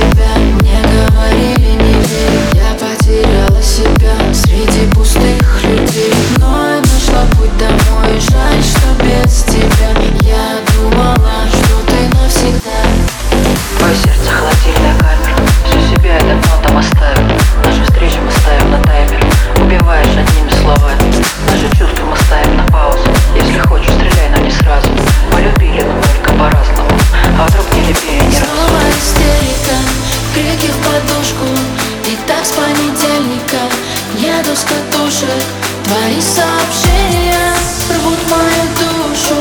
to bed. с понедельника. Еду с катушек Твои сообщения рвут мою душу.